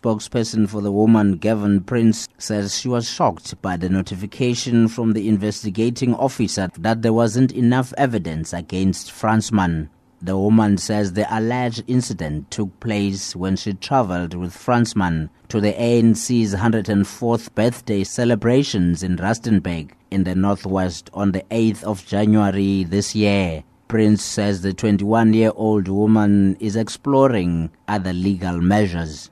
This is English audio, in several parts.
Spokesperson for the woman, Gavin Prince, says she was shocked by the notification from the investigating officer that there wasn't enough evidence against Fransman. The woman says the alleged incident took place when she traveled with Fransman to the ANC's 104th birthday celebrations in Rustenburg in the northwest on the 8th of January this year. Prince says the 21 year old woman is exploring other legal measures.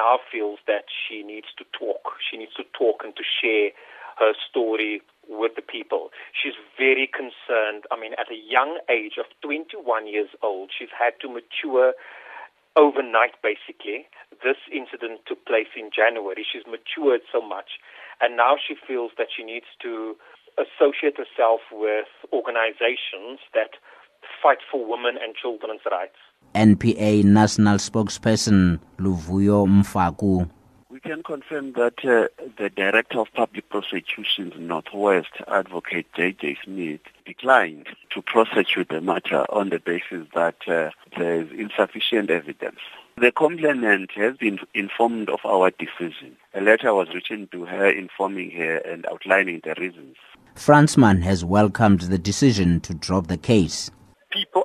Now feels that she needs to talk. She needs to talk and to share her story with the people. She's very concerned. I mean, at a young age of 21 years old, she's had to mature overnight, basically. This incident took place in January. She's matured so much, and now she feels that she needs to associate herself with organizations that fight for women and children's rights. NPA national spokesperson Luvuyo Mfaku we can confirm that uh, the Director of Public Prosecutions Northwest, Advocate J.J. Smith, declined to prosecute the matter on the basis that uh, there is insufficient evidence. The complainant has been informed of our decision. A letter was written to her informing her and outlining the reasons. Fransman has welcomed the decision to drop the case.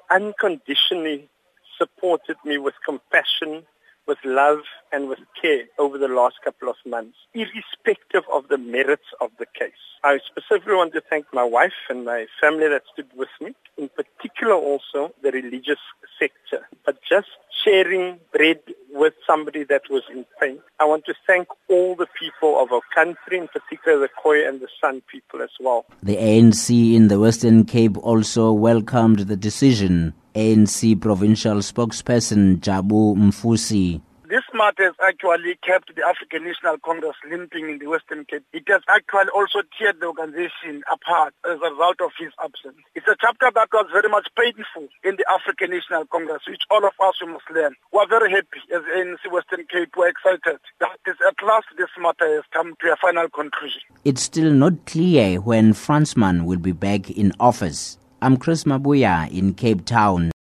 Unconditionally supported me with compassion with love and with care over the last couple of months, irrespective of the merits of the case. I specifically want to thank my wife and my family that stood with me, in particular also the religious sector. But just sharing bread with somebody that was in pain. I want to thank all the people of our country, in particular the Khoi and the San people as well. The ANC in the Western Cape also welcomed the decision ANC provincial spokesperson Jabu Mfusi. This matter has actually kept the African National Congress limping in the Western Cape. It has actually also teared the organization apart as a result of his absence. It's a chapter that was very much painful in the African National Congress, which all of us must learn. We are very happy as ANC Western Cape. We're excited that at last this matter has come to a final conclusion. It's still not clear when Fransman will be back in office. I'm Chris Mabuya in Cape Town.